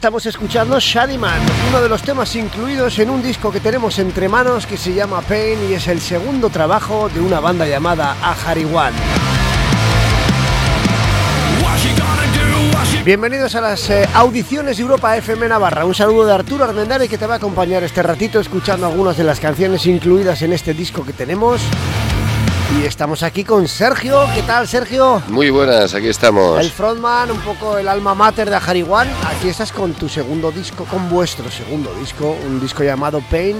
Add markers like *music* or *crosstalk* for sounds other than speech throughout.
Estamos escuchando Shadiman, uno de los temas incluidos en un disco que tenemos entre manos que se llama Pain y es el segundo trabajo de una banda llamada Ahariwan. Bienvenidos a las eh, audiciones de Europa FM Navarra. Un saludo de Arturo Armendari que te va a acompañar este ratito escuchando algunas de las canciones incluidas en este disco que tenemos. Y estamos aquí con Sergio. ¿Qué tal, Sergio? Muy buenas, aquí estamos. El frontman, un poco el alma mater de Ahariwan. Aquí estás con tu segundo disco, con vuestro segundo disco, un disco llamado Pain.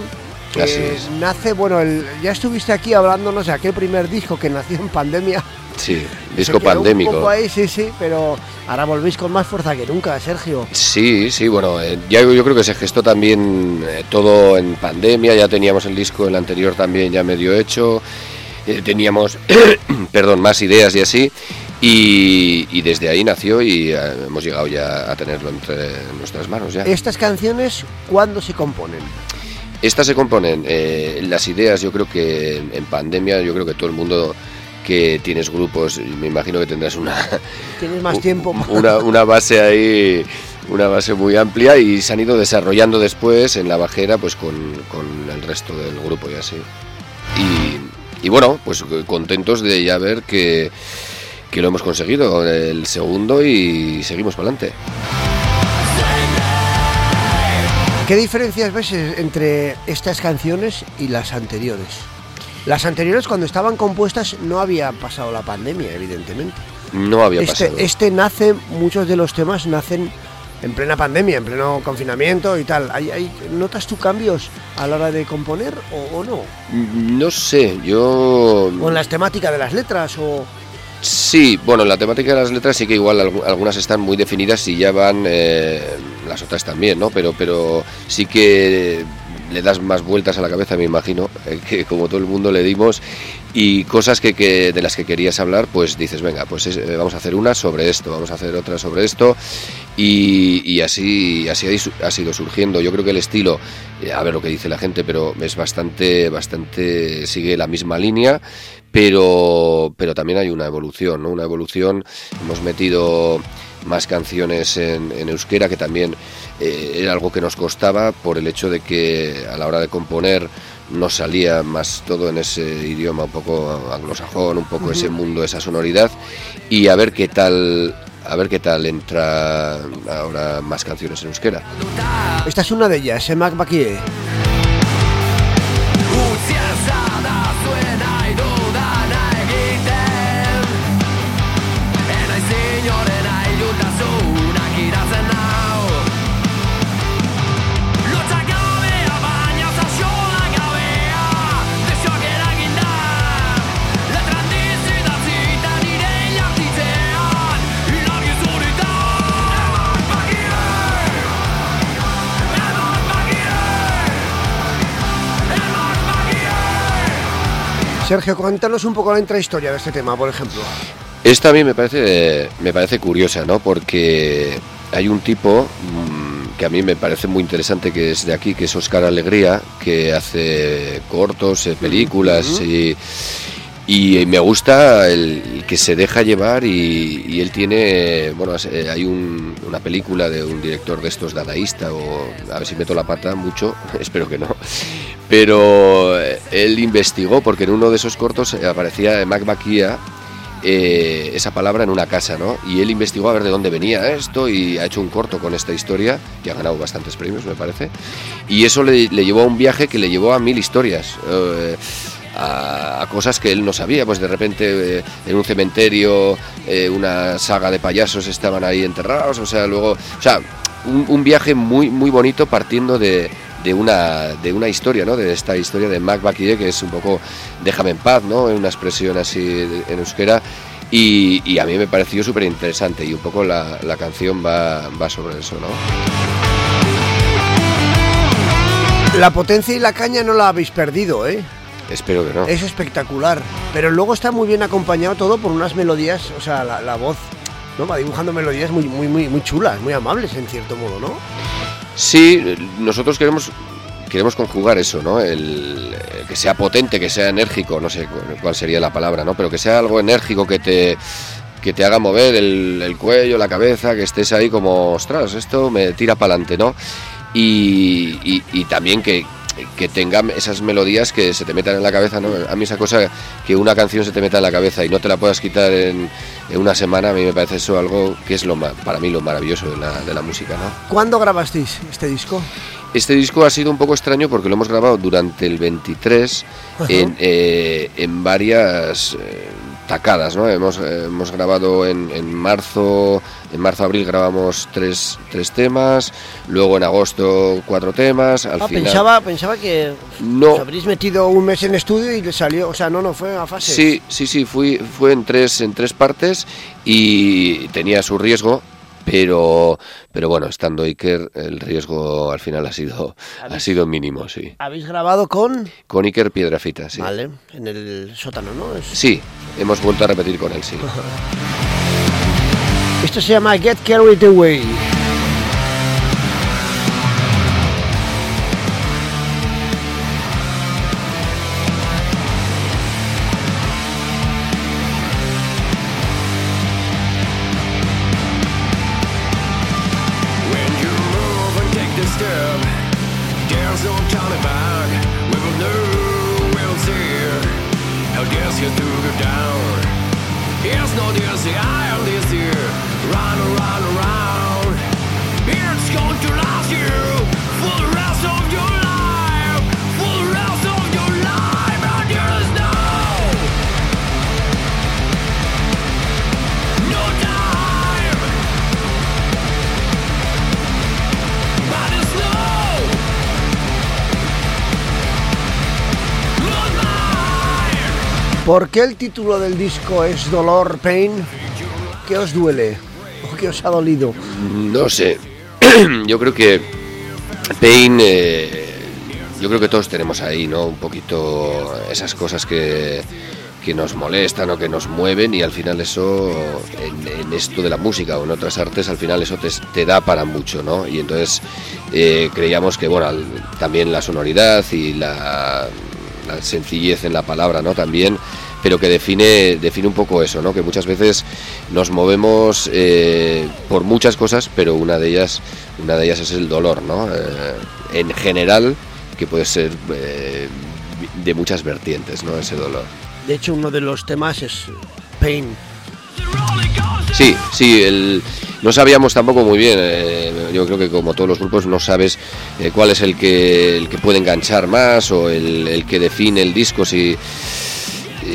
Que nace, bueno, ya estuviste aquí hablándonos de aquel primer disco que nació en pandemia. Sí, *laughs* disco pandémico. Un poco ahí, sí, sí, pero ahora volvéis con más fuerza que nunca, Sergio. Sí, sí, bueno, eh, ya yo creo que se gestó también eh, todo en pandemia, ya teníamos el disco, el anterior también ya medio hecho. Eh, teníamos, *clears throat* perdón, más ideas y así. Y, desde ahí nació y eh, hemos llegado ya a tenerlo entre nuestras manos ya. ¿Estas canciones cuándo se componen? Estas se componen, eh, las ideas yo creo que en pandemia, yo creo que todo el mundo que tienes grupos, me imagino que tendrás una... *laughs* Tienes más tiempo. Una, una base ahí, una base muy amplia y se han ido desarrollando después en la bajera pues con, con el resto del grupo y así. Y, y bueno, pues contentos de ya ver que, lo hemos conseguido, el segundo y seguimos para adelante. ¿Qué diferencias ves entre estas canciones y las anteriores? Las anteriores cuando estaban compuestas no había pasado la pandemia, evidentemente. No había este, pasado. Este nace, muchos de los temas nacen en plena pandemia, en pleno confinamiento y tal. ¿Hay, notas tú cambios a la hora de componer o, no? No sé, yo... ¿O en las temáticas de las letras o...? Sí, bueno, en la temática de las letras sí que igual algunas están muy definidas y ya van, eh, las otras también, ¿no? Pero, pero sí que le das más vueltas a la cabeza, me imagino, eh, que como todo el mundo le dimos, y cosas que, que de las que querías hablar, pues dices, venga, pues eh, vamos a hacer una sobre esto, vamos a hacer otra sobre esto, y, así, así ha sido surgiendo. Yo creo que el estilo, eh, a ver lo que dice la gente, pero es bastante, bastante, sigue la misma línea, pero, pero también hay una evolución, ¿no? Una evolución, hemos metido más canciones en, en euskera que también eh, era algo que nos costaba por el hecho de que a la hora de componer nos salía más todo en ese idioma un poco anglosajón, un poco ese mundo, esa sonoridad y a ver qué tal a ver qué tal entra ahora más canciones en euskera. Esta es una de ellas, Mac Bakie. Sergio, cuéntanos un poco la intrahistoria de este tema, por ejemplo. Esta a mí me parece, me parece curiosa, ¿no? Porque hay un tipo mm, que a mí me parece muy interesante que es de aquí, que es Oscar Alegría, que hace cortos, eh, películas y y me gusta el, que se deja llevar y, él tiene, bueno, eh, hay una película de un director de estos dadaísta, o a ver si meto la pata mucho, *laughs* espero que no, pero eh, él investigó porque en uno de esos cortos aparecía Mac eh, esa palabra en una casa, ¿no? Y él investigó a ver de dónde venía esto y ha hecho un corto con esta historia, que ha ganado bastantes premios, me parece. Y eso le, llevó a un viaje que le llevó a mil historias a, cosas que él no sabía. Pues de repente eh, en un cementerio eh, una saga de payasos estaban ahí enterrados, o sea, luego, o sea, un, viaje muy, muy bonito partiendo de, de una, de una historia, ¿no? De esta historia de Mac Bakide, que es un poco déjame en paz, ¿no? Una expresión así en euskera. Y, y a mí me pareció súper interesante y un poco la, la canción va, va sobre eso, ¿no? La potencia y la caña no la habéis perdido, ¿eh? Espero que no. Es espectacular. Pero luego está muy bien acompañado todo por unas melodías, o sea, la, voz ¿no? va dibujando melodías muy, muy, muy, muy chulas, muy amables en cierto modo, ¿no? Sí, nosotros queremos queremos conjugar eso, ¿no? El, que sea potente, que sea enérgico, no sé cuál sería la palabra, ¿no? Pero que sea algo enérgico que te que te haga mover el, cuello, la cabeza, que estés ahí como, ostras, esto me tira para adelante, ¿no? y, y también que, que tenga esas melodías que se te metan en la cabeza, ¿no? A mí esa cosa que una canción se te meta en la cabeza y no te la puedas quitar en, una semana, a mí me parece eso algo que es lo para mí lo maravilloso de la, de la música, ¿no? ¿Cuándo grabasteis este disco? Este disco ha sido un poco extraño porque lo hemos grabado durante el 23 en, eh, en, varias eh, tacadas, ¿no? Hemos, hemos grabado en, en marzo, en marzo-abril grabamos tres, tres temas, luego en agosto cuatro temas, al ah, final... Pensaba, pensaba que no. os habréis metido un mes en estudio y le salió, o sea, no, no, fue a fase. Sí, sí, sí, fui, fue en tres, en tres partes y tenía su riesgo, pero pero bueno, estando Iker, el riesgo al final ha sido ha sido mínimo, sí. ¿Habéis grabado con? Con Iker Piedrafita, sí. Vale, en el sótano, ¿no? Sí, hemos vuelto a repetir con él, sí. *laughs* Esto se llama Get Carried Away. ¿Por qué el título del disco es Dolor, Pain? ¿Qué os duele? ¿O qué os ha dolido? No sé. *clears throat* Yo creo que Pain, eh, yo creo que todos tenemos ahí, ¿no? Un poquito esas cosas que, que nos molestan o que nos mueven y al final eso, en, esto de la música o en otras artes, al final eso te, da para mucho, ¿no? Y entonces eh, creíamos que, bueno, también la sonoridad y la sencillez en la palabra, ¿no? También, pero que define, define un poco eso, ¿no? Que muchas veces nos movemos eh, por muchas cosas, pero una de ellas, una de ellas es el dolor, ¿no? Eh, en general, que puede ser eh, de muchas vertientes, ¿no? Ese dolor. De hecho, uno de los temas es Pain. Sí, sí, el, no sabíamos tampoco muy bien, eh, yo creo que como todos los grupos no sabes eh, cuál es el que, el que puede enganchar más o el, que define el disco, si,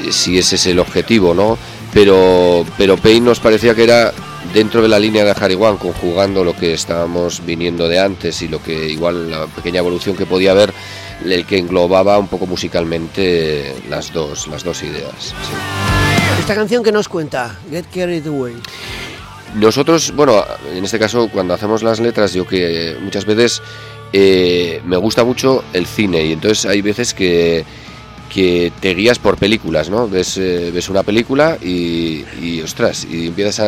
si ese es el objetivo, ¿no? Pero, pero Pain nos parecía que era dentro de la línea de Harry One, conjugando lo que estábamos viniendo de antes y lo que igual la pequeña evolución que podía haber, el que englobaba un poco musicalmente las dos, las dos ideas. Esta canción que nos cuenta, Get Carried Away. Nosotros, bueno, en este caso cuando hacemos las letras, yo que muchas veces eh, me gusta mucho el cine y entonces hay veces que, que te guías por películas, ¿no? Ves, eh, ves una película y, y, ostras, y empiezas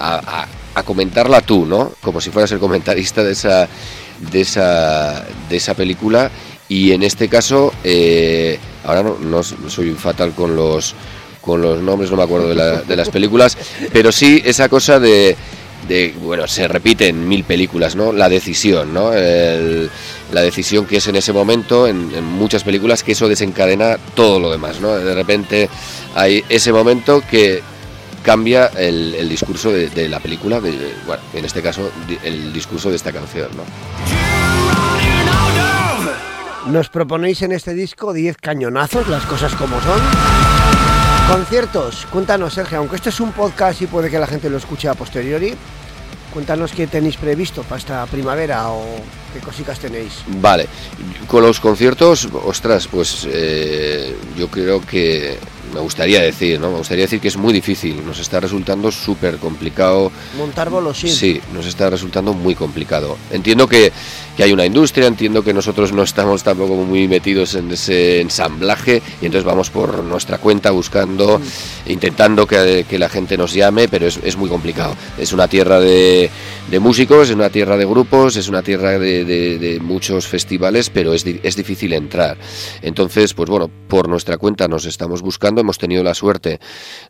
a, a, comentarla tú, ¿no? Como si fueras el comentarista de esa, de esa, de esa película y en este caso, eh, ahora no, no soy fatal con los con los nombres, no me acuerdo de, las películas, pero sí esa cosa de, bueno, se repite en mil películas, ¿no? La decisión, ¿no? la decisión que es en ese momento, en, muchas películas, que eso desencadena todo lo demás, ¿no? De repente hay ese momento que cambia el, discurso de, la película, de, bueno, en este caso el discurso de esta canción, ¿no? Nos proponéis en este disco 10 cañonazos, las cosas como son. Conciertos, cuéntanos Sergio, aunque esto es un podcast y puede que la gente lo escuche a posteriori, cuéntanos qué tenéis previsto para esta primavera o qué cositas tenéis. Vale, con los conciertos, ostras, pues eh, yo creo que me gustaría decir, ¿no? Me gustaría decir que es muy difícil, nos está resultando súper complicado. Montar bolos, sí. Sí, nos está resultando muy complicado. Entiendo que, que, hay una industria, entiendo que nosotros no estamos tampoco muy metidos en ese ensamblaje y entonces vamos por nuestra cuenta buscando, mm. intentando que, que, la gente nos llame, pero es, es muy complicado. Es una tierra de, de músicos, es una tierra de grupos, es una tierra de de, muchos festivales, pero es, es, difícil entrar. Entonces, pues bueno, por nuestra cuenta nos estamos buscando, hemos tenido la suerte,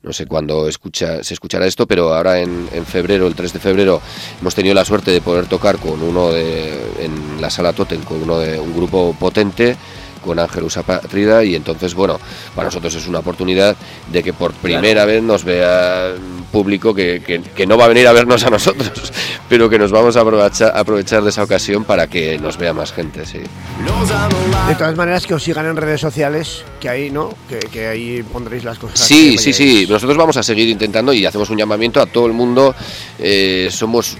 no sé cuándo escucha, se escuchará esto, pero ahora en, en febrero, el 3 de febrero, hemos tenido la suerte de poder tocar con uno de, en la sala Totem, con uno de un grupo potente con Ángel Usapatrida y entonces, bueno, para nosotros es una oportunidad de que por primera vez nos vea público que, que, no va a venir a vernos a nosotros, *laughs* pero que nos vamos a aprovechar, aprovechar de esa ocasión para que nos vea más gente, sí. De todas maneras, que os sigan en redes sociales, que ahí, ¿no? Que, ahí pondréis las cosas. Sí, sí, sí. Nosotros vamos a seguir intentando y hacemos un llamamiento a todo el mundo. Eh, somos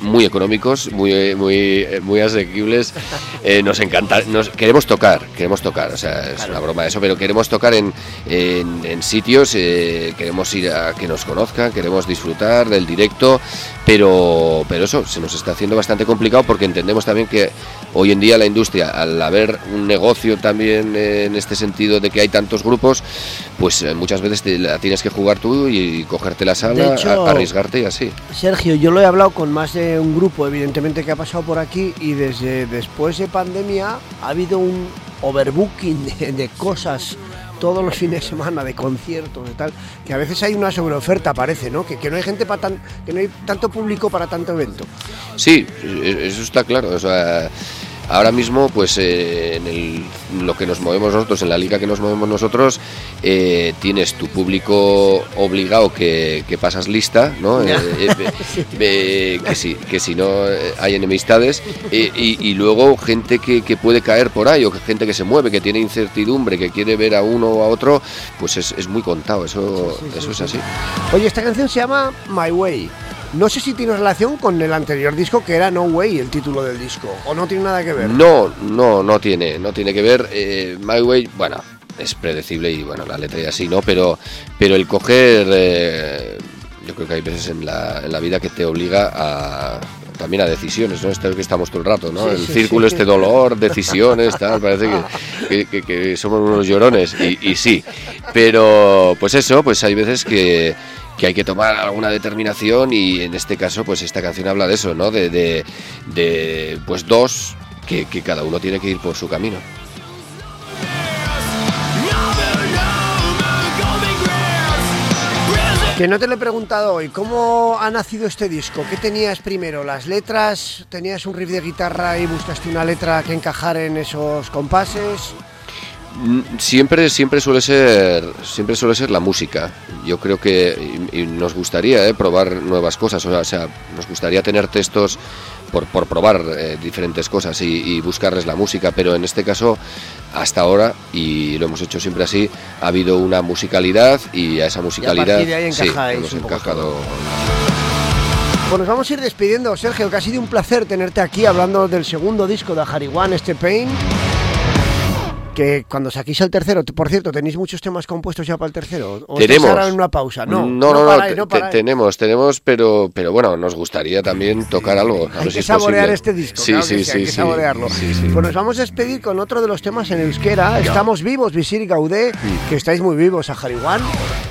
muy económicos, muy muy muy asequibles. Eh, nos encanta, nos queremos tocar, queremos tocar, o sea, es una broma eso, pero queremos tocar en, en, sitios, eh, queremos ir a que nos conozcan, queremos disfrutar del directo, pero pero eso se nos está haciendo bastante complicado porque entendemos también que hoy en día la industria, al haber un negocio también en este sentido de que hay tantos grupos, pues eh, muchas veces te la tienes que jugar tú y cogerte la sala, arriesgarte y así. Sergio, yo lo he hablado con más de un grupo, evidentemente, que ha pasado por aquí y desde después de pandemia ha habido un overbooking de, cosas todos los fines de semana de conciertos y tal, que a veces hay una sobreoferta, parece, ¿no? Que, que no hay gente para tan, que no hay tanto público para tanto evento. Sí, eso está claro. O sea, Ahora mismo, pues eh, en lo que nos movemos nosotros, en la liga que nos movemos nosotros, eh, tienes tu público obligado que, pasas lista, ¿no? Eh, *laughs* que, si, que si no hay enemistades, y, luego gente que, puede caer por ahí, o gente que se mueve, que tiene incertidumbre, que quiere ver a uno o a otro, pues es, muy contado, eso, eso es así. Oye, esta canción se llama My Way. No sé si tiene relación con el anterior disco que era No Way, el título del disco, o no tiene nada que ver. No, no, no tiene, no tiene que ver. Eh, My Way, bueno, es predecible y bueno, la letra y así, ¿no? Pero, pero el coger, eh, yo creo que hay veces en la, en la vida que te obliga a también a decisiones, ¿no? Esto es que estamos todo el rato, ¿no? el círculo, este dolor, decisiones, tal, parece que, que, somos unos llorones, y, y, sí, pero pues eso, pues hay veces que, que hay que tomar alguna determinación y en este caso pues esta canción habla de eso, ¿no? De, de, pues dos que, que cada uno tiene que ir por su camino. Que no te lo he preguntado hoy, ¿cómo ha nacido este disco? ¿Qué tenías primero? ¿Las letras? ¿Tenías un riff de guitarra y buscaste una letra que encajara en esos compases? Siempre, siempre suele ser, siempre suele ser la música. Yo creo que nos gustaría eh, probar nuevas cosas. O sea, nos gustaría tener textos por, por probar eh, diferentes cosas y, buscarles la música. Pero en este caso, hasta ahora y lo hemos hecho siempre así, ha habido una musicalidad y a esa musicalidad sí, hemos encajado. Pues nos vamos a ir despidiendo, Sergio, que ha sido un placer tenerte aquí hablando del segundo disco de One, este Pain que cuando saquéis el tercero, por cierto, ¿tenéis muchos temas compuestos ya para el tercero? ¿O tenemos. en una pausa? No, no, no, no, tenemos, tenemos, pero, pero bueno, nos gustaría también tocar algo. hay que saborear este disco, sí, sí, sí, hay que saborearlo. Pues nos vamos a despedir con otro de los temas en euskera. Estamos vivos, Visir y Gaudé, que estáis muy vivos a Jariwan.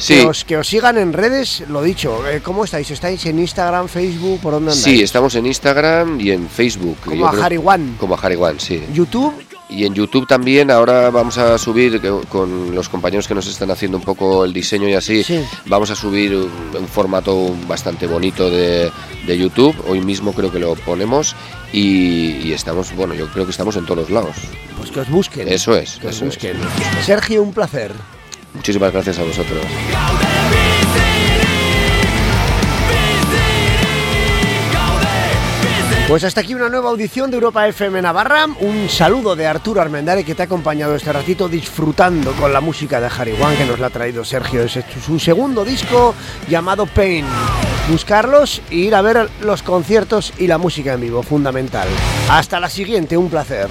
Que os, que os sigan en redes, lo dicho. Eh, ¿Cómo estáis? ¿Estáis en Instagram, Facebook? ¿Por dónde andáis? Sí, estamos en Instagram y en Facebook. Como a Jariwan. Como a Jariwan, sí. YouTube y en YouTube también, ahora vamos a subir con los compañeros que nos están haciendo un poco el diseño y así, vamos a subir un, formato bastante bonito de, de, YouTube. Hoy mismo creo que lo ponemos y, estamos, bueno, yo creo que estamos en todos los lados. Pues que os busquen. Eso es. Que os busquen. Sergio, un placer. Muchísimas gracias a vosotros. Pues hasta aquí una nueva audición de Europa FM Navarra. Un saludo de Arturo Armendare que te ha acompañado este ratito disfrutando con la música de Harry que nos la ha traído Sergio. Es su segundo disco llamado Pain. Buscarlos e ir a ver los conciertos y la música en vivo, fundamental. Hasta la siguiente, un placer.